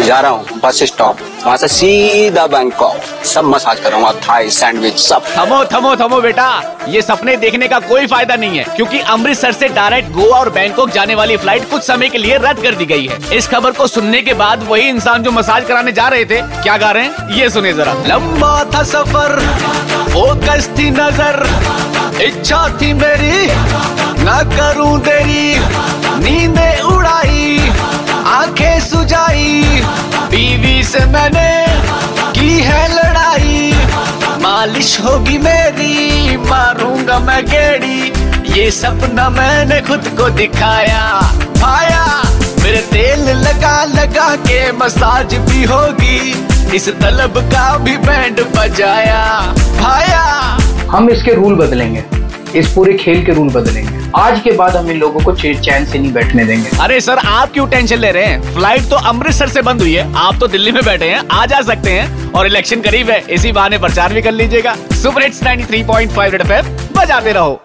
जा रहा हूँ। बस स्टॉप वहाँ से सीधा बैंकॉक सब मसाज करूँगा, थाई सैंडविच सब। थमो थमो थमो, बेटा। ये सपने देखने का कोई फ़ायदा नहीं है, क्योंकि अमृतसर से डायरेक्ट गोवा और बैंकॉक जाने वाली फ़्लाइट कुछ समय के लिए रद्द कर दी गई है। इस खबर को सुनने के बाद वही इंसान जो मसाज कराने जा रहे थे, क्या गा रहे हैं? ये सुने जरा। लंबा था सफ़र फोकस थी नज़र। इच्छा थी मेरी, न करूँ देरी, नींदे उड़ाई। बीवी से मैंने की है लड़ाई। मालिश होगी मेरी, मारूँगा मैं गेड़ी। ये सपना मैंने खुद को दिखाया, पाया। मेरे तेल लगा लगा के मसाज भी होगी। इस तलब का भी बैंड बजाया भाया हम इसके रूल बदलेंगे। इस पूरे खेल के रूल बदलेंगे। आज के बाद हम इन लोगों को चैन से नहीं बैठने देंगे। अरे सर, आप क्यों टेंशन ले रहे हैं? फ़्लाइट तो अमृतसर से बंद हुई है। आप तो दिल्ली में बैठे हैं, आ जा सकते हैं। और इलेक्शन करीब है, इसी बहाने प्रचार भी कर लीजिएगा। सुपर हिट्स 93.5 रेड एफएम बजाते रहो।